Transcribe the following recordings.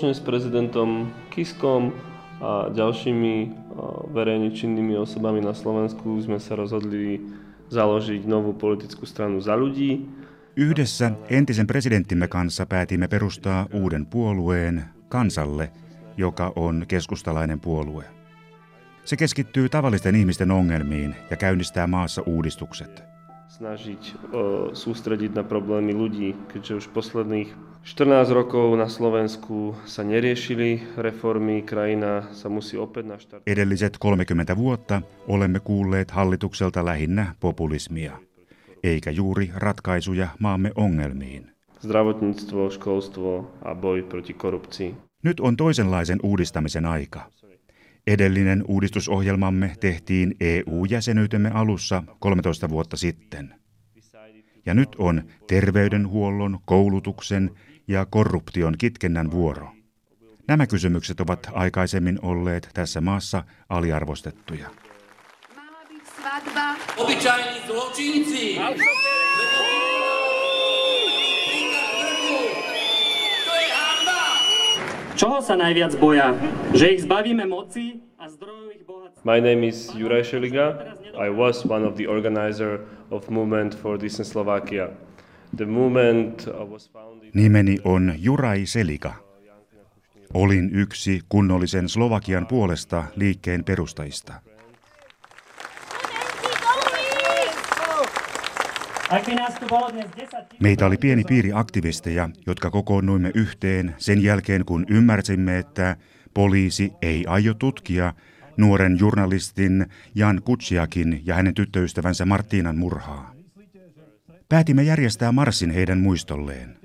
Spoločne s prezidentom Kiskom a ďalšími verejne činnými osobami na Slovensku sme sa rozhodli založiť novú politickú stranu za ľudí. Yhdessä entisen presidenttimme kanssa päätimme perustaa uuden puolueen kansalle, joka on keskustalainen puolue. Se keskittyy tavallisten ihmisten ongelmiin ja käynnistää maassa uudistukset. Snažiť o, sústrediť na problémy ľudí, keďže už posledných 14 rokov na Slovensku sa neriešili reformy, krajina sa musí opäť naštartovať. Edelliset 30 vuotta olemme kuulleet hallitukselta lähinnä populismia, eikä juuri ratkaisuja maamme ongelmiin. Zdravotníctvo, školstvo a boj proti korupcii. Nyt on toisenlaisen uudistamisen aika. Edellinen uudistusohjelmamme tehtiin EU-jäsenyytemme alussa 13 vuotta sitten. Ja nyt on terveydenhuollon, koulutuksen ja korruption kitkennän vuoro. Nämä kysymykset ovat aikaisemmin olleet tässä maassa aliarvostettuja. Obyčajní zločinci! Čoho sa najviac boja? Že ich zbavíme moci a zdrojov ich bohatstva? My name is Juraj Šeliga. I was one of the organizer of Movement for Decent Slovakia. The movement uh, was founded... Nimeni on Juraj Selika. Olin yksi kunnollisen Slovakian puolesta liikkeen perustajista. Meitä oli pieni piiri aktivisteja, jotka kokoonnuimme yhteen sen jälkeen, kun ymmärsimme, että poliisi ei aio tutkia nuoren journalistin Jan Kutsiakin ja hänen tyttöystävänsä Martinan murhaa. Päätimme järjestää marssin heidän muistolleen.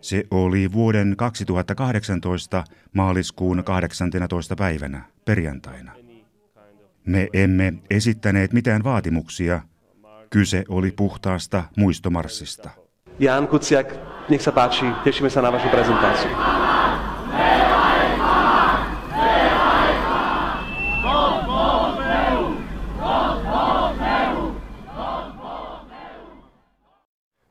Se oli vuoden 2018 maaliskuun 18. päivänä, perjantaina. Me emme esittäneet mitään vaatimuksia – Kyse oli puhtaasta muistomarssista. Jan Kuciak, nech sa páči, tešíme sa na vašu prezentáciu.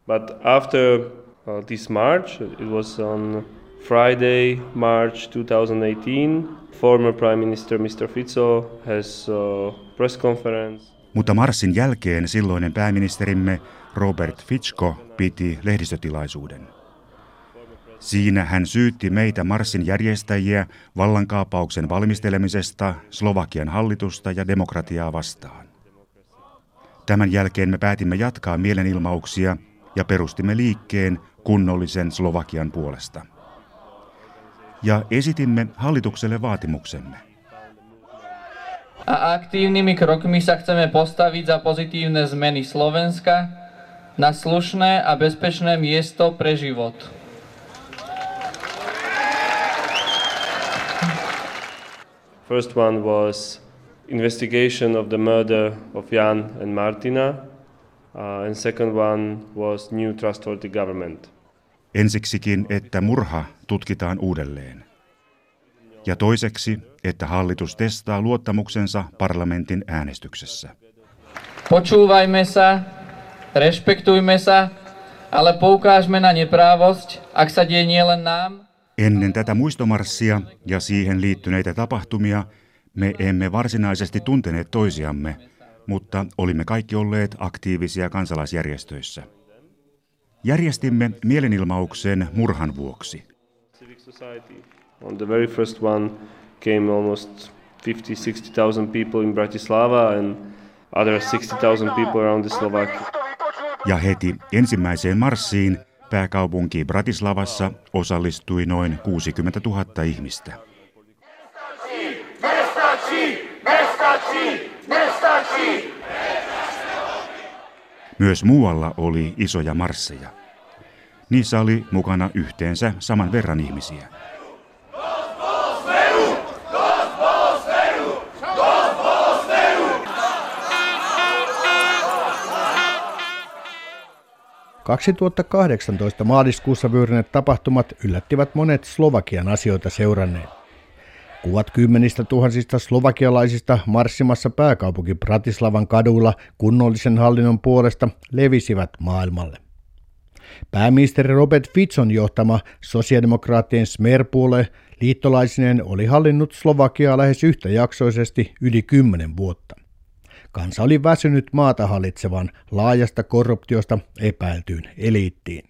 But after uh, this march, it was on Friday, March 2018, former Prime Minister Mr. Fico has a press conference mutta marssin jälkeen silloinen pääministerimme Robert Fitchko piti lehdistötilaisuuden. Siinä hän syytti meitä marssin järjestäjiä vallankaapauksen valmistelemisesta Slovakian hallitusta ja demokratiaa vastaan. Tämän jälkeen me päätimme jatkaa mielenilmauksia ja perustimme liikkeen kunnollisen Slovakian puolesta. Ja esitimme hallitukselle vaatimuksemme – a aktívnymi krokmi sa chceme postaviť za pozitívne zmeny Slovenska na slušné a bezpečné miesto pre život. First one was investigation of the murder of Jan and Martina, uh, and second one was new trustworthy government. Ensiksikin, että murha tutkitaan uudelleen. Ja toiseksi, että hallitus testaa luottamuksensa parlamentin äänestyksessä. Počúvajme sa, rešpektujme sa, ale poukážme na neprávosť, ak sa deje nielen nám. Ennen tätä muistomarssia ja siihen liittyneitä tapahtumia me emme varsinaisesti tunteneet toisiamme, mutta olimme kaikki olleet aktiivisia kansalaisjärjestöissä. Järjestimme mielenilmauksen murhan vuoksi. On the very first one came almost 50, 60,000 people in Bratislava and other 60,000 people around the Slovakia. Ja heti ensimmäiseen marssiin pääkaupunki Bratislavassa osallistui noin 60 000 ihmistä. Myös muualla oli isoja marsseja. Niissä oli mukana yhteensä saman verran ihmisiä. 2018 maaliskuussa vyöryneet tapahtumat yllättivät monet Slovakian asioita seuranneet. Kuvat kymmenistä tuhansista slovakialaisista marssimassa pääkaupunki Bratislavan kaduilla kunnollisen hallinnon puolesta levisivät maailmalle. Pääministeri Robert Fitson johtama sosiaalidemokraattien Smer-puolue liittolaisinen oli hallinnut Slovakiaa lähes yhtäjaksoisesti yli kymmenen vuotta. Kansa oli väsynyt maata hallitsevan laajasta korruptiosta epäiltyyn eliittiin.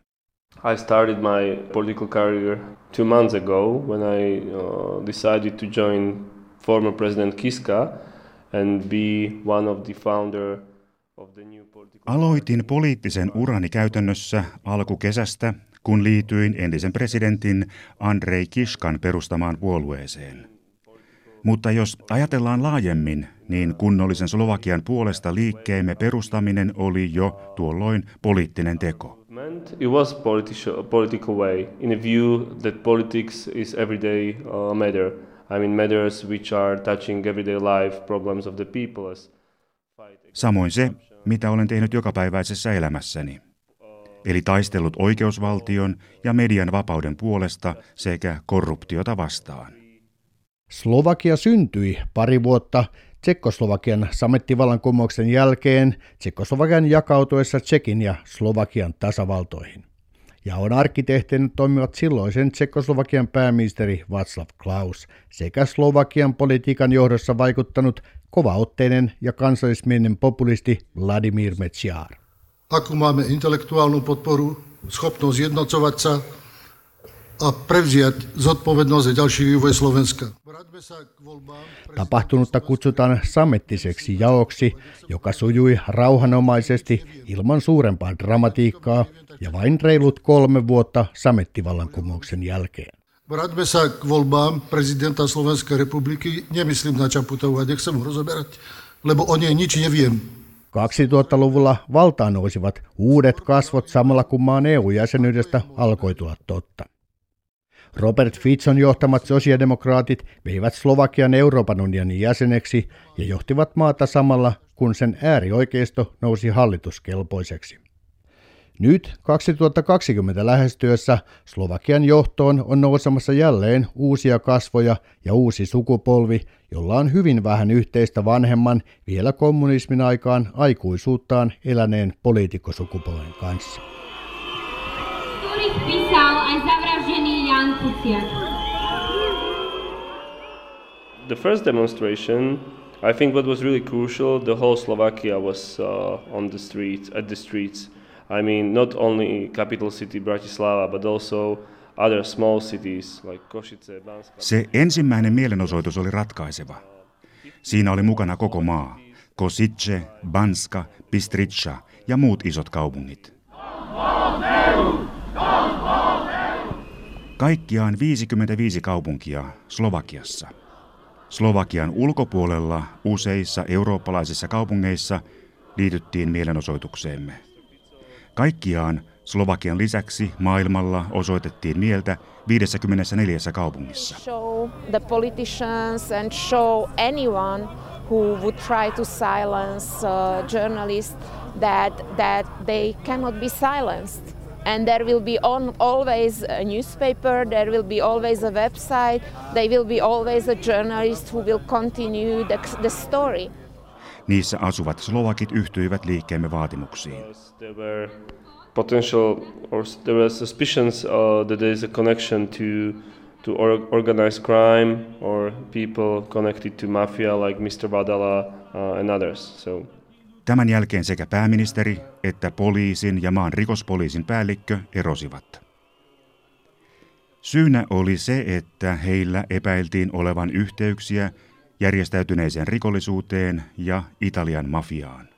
I started my political career two months ago when I uh, decided to join former President Kiska and be one of the founder of the new political... Aloitin poliittisen urani käytännössä alkukesästä, kun liityin entisen presidentin Andrei Kiskan perustamaan puolueeseen. Mutta jos ajatellaan laajemmin, niin kunnollisen Slovakian puolesta liikkeemme perustaminen oli jo tuolloin poliittinen teko. It was political way in a view that politics is everyday uh, matter. I mean matters which are touching everyday life problems of the people. Samoin se, mitä olen tehnyt jokapäiväisessä elämässäni. Eli taistellut oikeusvaltion ja median vapauden puolesta sekä korruptiota vastaan. Slovakia syntyi pari vuotta Tsekkoslovakian samettivallankumouksen jälkeen Tsekkoslovakian jakautuessa Tsekin ja Slovakian tasavaltoihin. Ja on arkkitehtin toimivat silloisen Tsekkoslovakian pääministeri Václav Klaus sekä Slovakian politiikan johdossa vaikuttanut kovaotteinen ja kansallismielinen populisti Vladimir Mečiar. Ako máme intelektuálnu podporu, schopnosť jednocovať sa a prevziať zodpovednosť za ďalší vývoj Slovenska. Tapahtunutta kutsutaan samettiseksi jaoksi, joka sujui rauhanomaisesti ilman suurempaa dramatiikkaa ja vain reilut kolme vuotta samettivallankumouksen jälkeen. Republiky. Ho rozoberať, lebo o nej nič neviem. 2000-luvulla valtaan nousivat uudet kasvot samalla kun maan EU-jäsenyydestä alkoi tulla totta. Robert Fitson johtamat sosiaalidemokraatit veivät Slovakian Euroopan unionin jäseneksi ja johtivat maata samalla, kun sen äärioikeisto nousi hallituskelpoiseksi. Nyt 2020 lähestyessä Slovakian johtoon on nousemassa jälleen uusia kasvoja ja uusi sukupolvi, jolla on hyvin vähän yhteistä vanhemman vielä kommunismin aikaan aikuisuuttaan eläneen poliitikkosukupolven kanssa. The first demonstration I think what was really crucial, the whole Slovakia was uh, on the streets, at the streets. I mean, not only capital city Bratislava, but also other small cities like Košice, Banska. Se ensimmäinen mielenosoitus oli ratkaiseva. Siinä oli mukana koko maa. Kosice, Banska, Bistritsa ja muut isot kaupungit. Kaikkiaan 55 kaupunkia Slovakiassa. Slovakian ulkopuolella useissa eurooppalaisissa kaupungeissa liityttiin mielenosoitukseemme. Kaikkiaan Slovakian lisäksi maailmalla osoitettiin mieltä 54 kaupungissa. Show the politicians and show anyone who would try to silence uh, journalists that, that they cannot be silenced. And there will be on, always a newspaper, there will be always a website, there will be always a journalist who will continue the, the story. Niissä asuvat slovakit yhtyivät liikkeemme vaatimuksiin. Potential or there were suspicions uh, that there is a connection to to organized crime or people connected to mafia like Mr. Badala uh, and others. So Tämän jälkeen sekä pääministeri että poliisin ja maan rikospoliisin päällikkö erosivat. Syynä oli se, että heillä epäiltiin olevan yhteyksiä järjestäytyneeseen rikollisuuteen ja Italian mafiaan.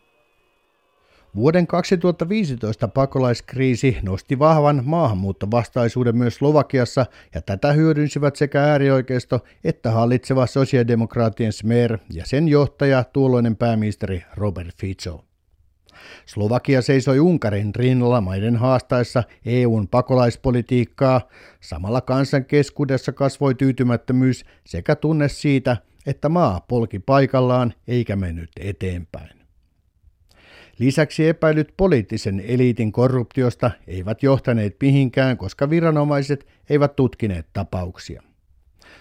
Vuoden 2015 pakolaiskriisi nosti vahvan maahanmuuttovastaisuuden myös Slovakiassa ja tätä hyödynsivät sekä äärioikeisto että hallitseva sosiaalidemokraattien Smer ja sen johtaja tuolloinen pääministeri Robert Fico. Slovakia seisoi Unkarin rinnalla maiden haastaessa EUn pakolaispolitiikkaa. Samalla kansan keskuudessa kasvoi tyytymättömyys sekä tunne siitä, että maa polki paikallaan eikä mennyt eteenpäin. Lisäksi epäilyt poliittisen eliitin korruptiosta eivät johtaneet mihinkään, koska viranomaiset eivät tutkineet tapauksia.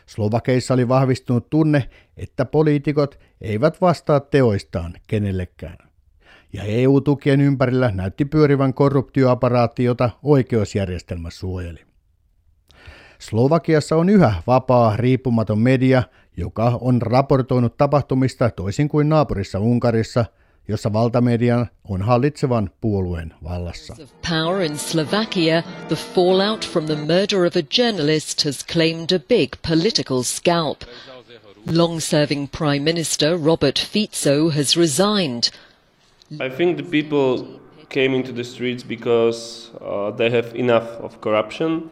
Slovakeissa oli vahvistunut tunne, että poliitikot eivät vastaa teoistaan kenellekään. ja EU-tukien ympärillä näytti pyörivän korruptioaparaatti, jota oikeusjärjestelmä suojeli. Slovakiassa on yhä vapaa, riippumaton media, joka on raportoinut tapahtumista toisin kuin naapurissa Unkarissa, jossa valtamedian on hallitsevan puolueen vallassa. Power in Slovakia, the fallout from the murder of a journalist has claimed a big political scalp. Long-serving Prime Minister Robert Fico has resigned. I think the people came into the streets because uh, they have enough of corruption,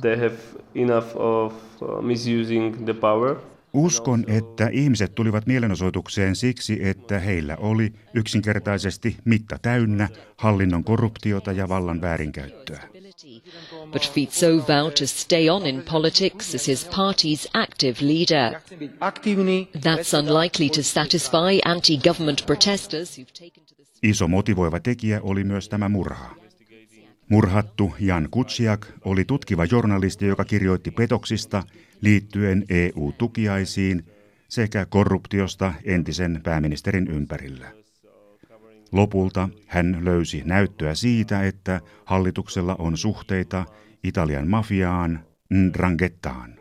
they have enough of uh, misusing the power. Uskon, että ihmiset tulivat mielenosoitukseen siksi, että heillä oli yksinkertaisesti mitta täynnä hallinnon korruptiota ja vallan väärinkäyttöä. But Fico vowed to stay on in politics as his party's active leader. That's unlikely to satisfy anti-government protesters who've taken to the... Iso motivoiva tekijä oli myös tämä murha. Murhattu Jan Kutsiak oli tutkiva journalisti, joka kirjoitti petoksista liittyen EU-tukiaisiin sekä korruptiosta entisen pääministerin ympärillä. Lopulta hän löysi näyttöä siitä, että hallituksella on suhteita Italian mafiaan Ndrangettaan.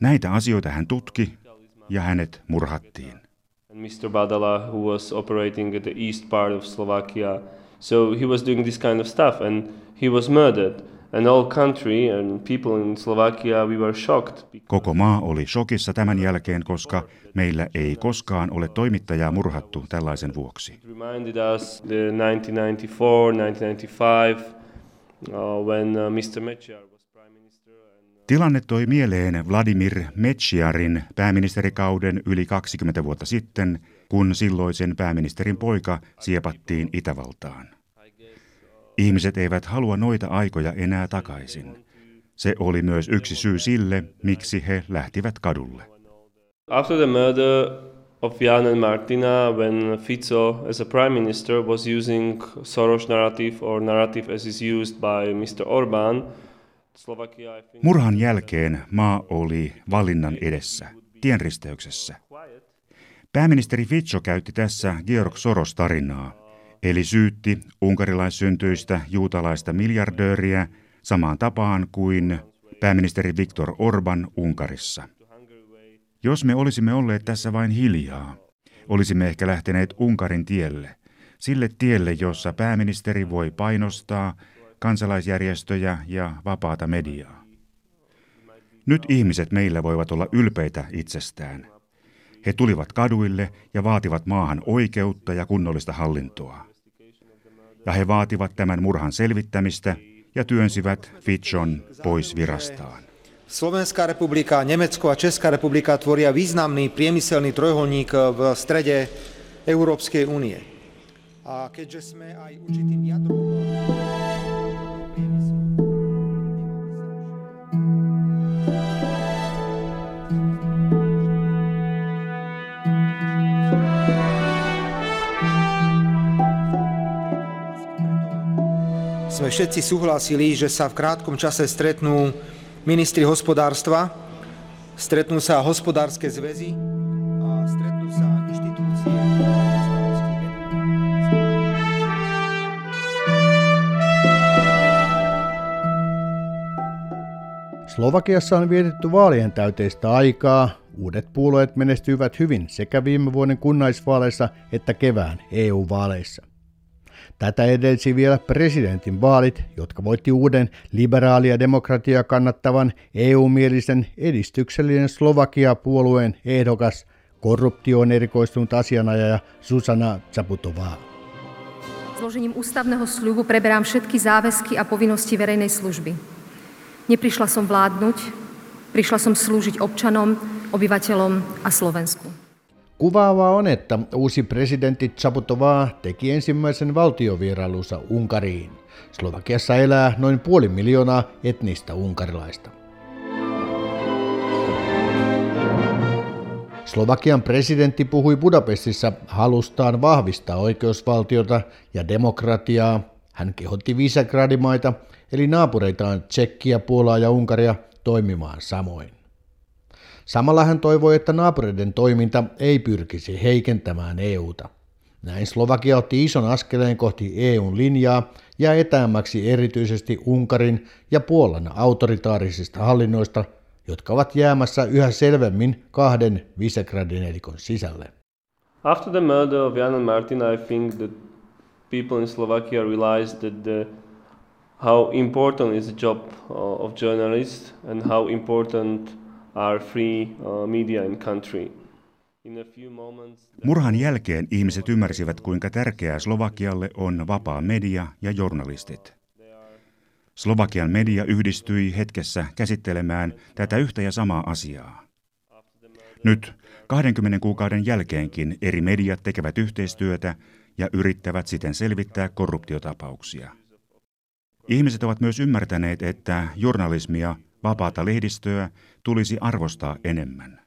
Näitä asioita hän tutki ja hänet murhattiin. Mr. Badala, who was operating at the east part of Slovakia, so he was doing this kind of stuff and he was murdered. Koko maa oli shokissa tämän jälkeen, koska meillä ei koskaan ole toimittajaa murhattu tällaisen vuoksi. reminded us the 1994, 1995, when Mr. Mečiar was prime minister. Tilanne toi mieleen Vladimir Mečiarin pääministerikauden yli 20 vuotta sitten, kun silloisen pääministerin poika siepattiin Itävaltaan. Ihmiset eivät halua noita aikoja enää takaisin. Se oli myös yksi syy sille, miksi he lähtivät kadulle. After the murder of Jan and Martina, when Fico as a prime minister was using Soros narrative or narrative as is used by Mr. Orban, Murhan jälkeen maa oli valinnan edessä, tienristeyksessä. Pääministeri Fico käytti tässä Georg Soros-tarinaa, eli syytti unkarilaissyntyistä juutalaista miljardööriä samaan tapaan kuin pääministeri Viktor Orban Unkarissa. Jos me olisimme olleet tässä vain hiljaa, olisimme ehkä lähteneet Unkarin tielle, sille tielle, jossa pääministeri voi painostaa kansalaisjärjestöjä ja vapaata mediaa. Nyt ihmiset meillä voivat olla ylpeitä itsestään. He tulivat kaduille ja vaativat maahan oikeutta ja kunnollista hallintoa ja he vaativat tämän murhan selvittämistä ja työnsivät Fitchon pois virastaan. Slovenská republika, Nemecko a Česká republika tvoria významný priemyselný trojuholník v strede Európskej únie. A keďže sme aj určitým jadrom... všetci súhlasili, že sa v krátkom čase stretnú ministri hospodárstva, stretnú sa hospodárske zväzy a stretnú sa inštitúcie. Slovakiassa on vietetty vaalien täyteistä aikaa. Uudet puolueet menestyivät hyvin sekä viime vuoden kunnaisvaaleissa että kevään EU-vaaleissa. Tätä edelsi vielä presidentin vaalit, jotka voitti uuden liberaalia demokratia kannattavan EU-mielisen edistyksellinen Slovakia-puolueen ehdokas korruptioon erikoistunut asianajaja Susana Zaputová. Zložením ústavného sľubu preberám všetky záväzky a povinnosti verejnej služby. Neprišla som vládnuť, prišla som slúžiť občanom, obyvateľom a Slovensku. Kuvaavaa on, että uusi presidentti Chaputová teki ensimmäisen valtiovierailunsa Unkariin. Slovakiassa elää noin puoli miljoonaa etnistä unkarilaista. Slovakian presidentti puhui Budapestissa halustaan vahvistaa oikeusvaltiota ja demokratiaa. Hän kehotti Visegradimaita, eli naapureitaan Tsekkiä, Puolaa ja Unkaria, toimimaan samoin. Samalla hän toivoi, että naapureiden toiminta ei pyrkisi heikentämään EUta. Näin Slovakia otti ison askeleen kohti EUn linjaa ja etäämmäksi erityisesti Unkarin ja Puolan autoritaarisista hallinnoista, jotka ovat jäämässä yhä selvemmin kahden Visegradin elikon sisälle. After the murder of Jan and Martin, I think that people in Slovakia realized that the, how important is the job uh, of journalists and how important are free uh, media in country. Murhan jälkeen ihmiset ymmärsivät, kuinka tärkeää Slovakialle on vapaa media ja journalistit. Slovakian media yhdistyi hetkessä käsittelemään tätä yhtä ja samaa asiaa. Nyt 20 kuukauden jälkeenkin eri mediat tekevät yhteistyötä ja yrittävät siten selvittää korruptiotapauksia. Ihmiset ovat myös ymmärtäneet, että journalismia, vapaata lehdistöä tulisi arvostaa enemmän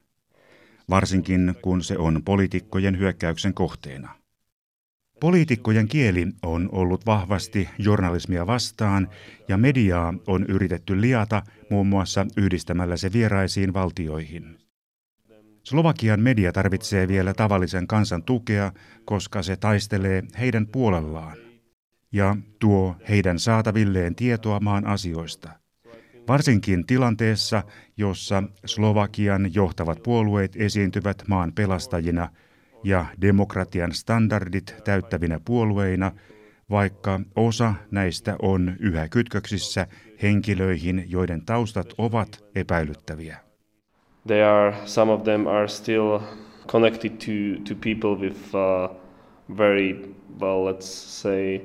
varsinkin kun se on poliitikkojen hyökkäyksen kohteena. Poliitikkojen kieli on ollut vahvasti journalismia vastaan ja mediaa on yritetty liata muun muassa yhdistämällä se vieraisiin valtioihin. Slovakian media tarvitsee vielä tavallisen kansan tukea, koska se taistelee heidän puolellaan ja tuo heidän saatavilleen tietoa maan asioista – varsinkin tilanteessa, jossa Slovakian johtavat puolueet esiintyvät maan pelastajina ja demokratian standardit täyttävinä puolueina, vaikka osa näistä on yhä kytköksissä henkilöihin, joiden taustat ovat epäilyttäviä. They are, some of them are still connected to, to people with uh, very, well, let's say,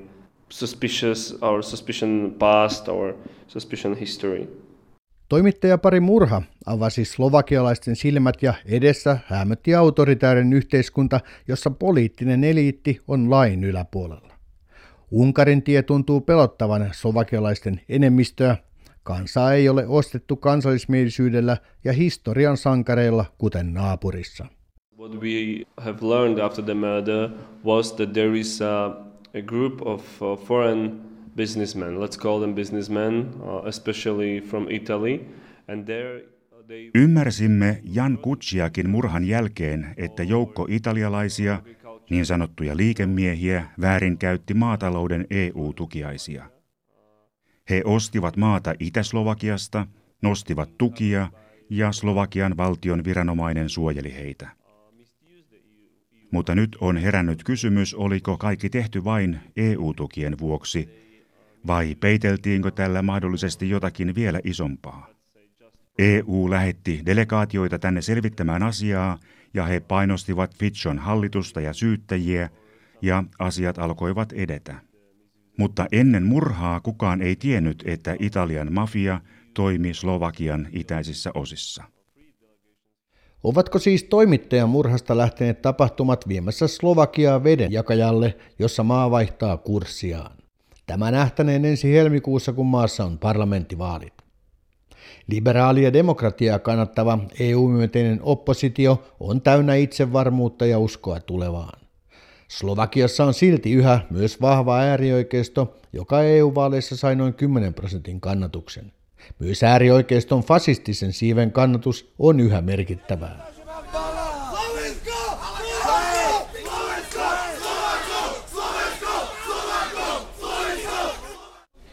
suspicious or suspicion past or suspicion history. Toimittajapari Murha avasi slovakialaisten silmät ja edessä hämötti autoritäärinen yhteiskunta, jossa poliittinen eliitti on lain yläpuolella. Unkarin tie tuntuu pelottavan slovakialaisten enemmistöä. Kansaa ei ole ostettu kansallismielisyydellä ja historian sankareilla, kuten naapurissa. What we have learned after the murder was that there is a a group of uh, foreign businessmen, let's call them businessmen, uh, especially from Italy, and there uh. Ymmärsimme Jan Kutsiakin murhan jälkeen, että joukko italialaisia, niin sanottuja liikemiehiä, väärinkäytti maatalouden EU-tukiaisia. He ostivat maata Itä-Slovakiasta, nostivat tukia ja Slovakian valtion viranomainen suojeli heitä. Mutta nyt on herännyt kysymys, oliko kaikki tehty vain EU-tukien vuoksi, vai peiteltiinkö tällä mahdollisesti jotakin vielä isompaa? EU lähetti delegaatioita tänne selvittämään asiaa, ja he painostivat Fitchon hallitusta ja syyttäjiä, ja asiat alkoivat edetä. Mutta ennen murhaa kukaan ei tiennyt, että Italian mafia toimi Slovakian itäisissä osissa. Ovatko siis toimittajan murhasta lähteneet tapahtumat viemässä Slovakiaa vedenjakajalle, jossa maa vaihtaa kurssiaan? Tämä nähtäneen ensi helmikuussa, kun maassa on parlamenttivaalit. Liberaalia demokratiaa kannattava EU-myönteinen oppositio on täynnä itsevarmuutta ja uskoa tulevaan. Slovakiassa on silti yhä myös vahva äärioikeisto, joka EU-vaaleissa sai noin 10 prosentin kannatuksen. Myös äärioikeiston fasistisen siiven kannatus on yhä merkittävää.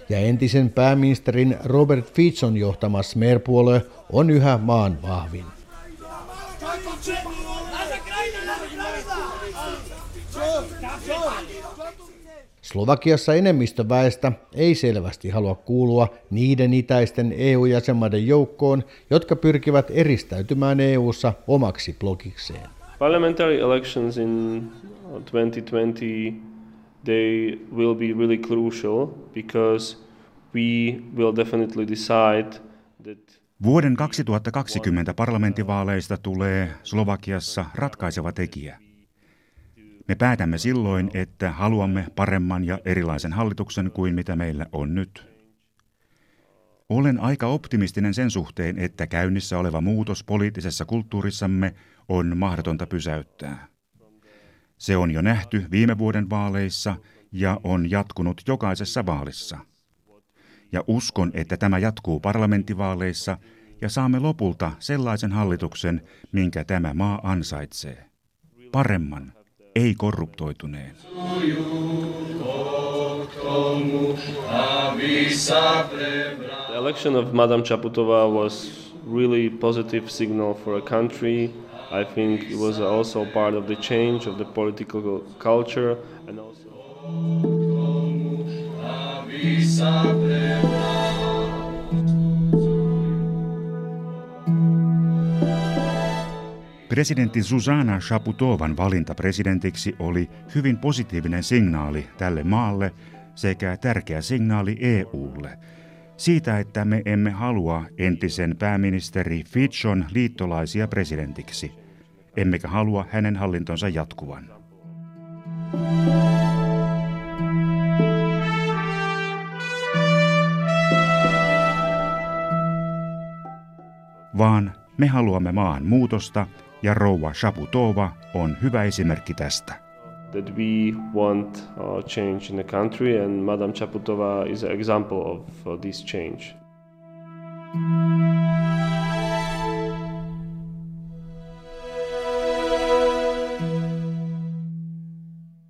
Ja entisen pääministerin Robert Fitson johtama Smer-puolue on yhä maan vahvin. Slovakiassa enemmistö väestä ei selvästi halua kuulua niiden itäisten EU-jäsenmaiden joukkoon, jotka pyrkivät eristäytymään EU:ssa omaksi blogikseen. Parliamentary elections in 2020 they will be really crucial because we will definitely decide that Vuoden 2020 parlamenttivaaleista tulee Slovakiassa ratkaiseva tekijä. Me päätämme silloin, että haluamme paremman ja erilaisen hallituksen kuin mitä meillä on nyt. Olen aika optimistinen sen suhteen, että käynnissä oleva muutos poliittisessa kulttuurissamme on mahdotonta pysäyttää. Se on jo nähty viime vuoden vaaleissa ja on jatkunut jokaisessa vaalissa. Ja uskon, että tämä jatkuu parlamenttivaaleissa ja saamme lopulta sellaisen hallituksen, minkä tämä maa ansaitsee. Paremman ei korruptoituneen. The election of Madame Chaputova was really positive signal for a country. I think it was also part of the change of the political culture and also Presidentti Zuzana Shaputovan valinta presidentiksi oli hyvin positiivinen signaali tälle maalle sekä tärkeä signaali EUlle. Siitä, että me emme halua entisen pääministeri Fitchon liittolaisia presidentiksi, emmekä halua hänen hallintonsa jatkuvan. Vaan me haluamme maan muutosta ja rouva Shaputova on hyvä esimerkki tästä. That we want uh, change in the country and Madame Chaputova is an example of uh, this change.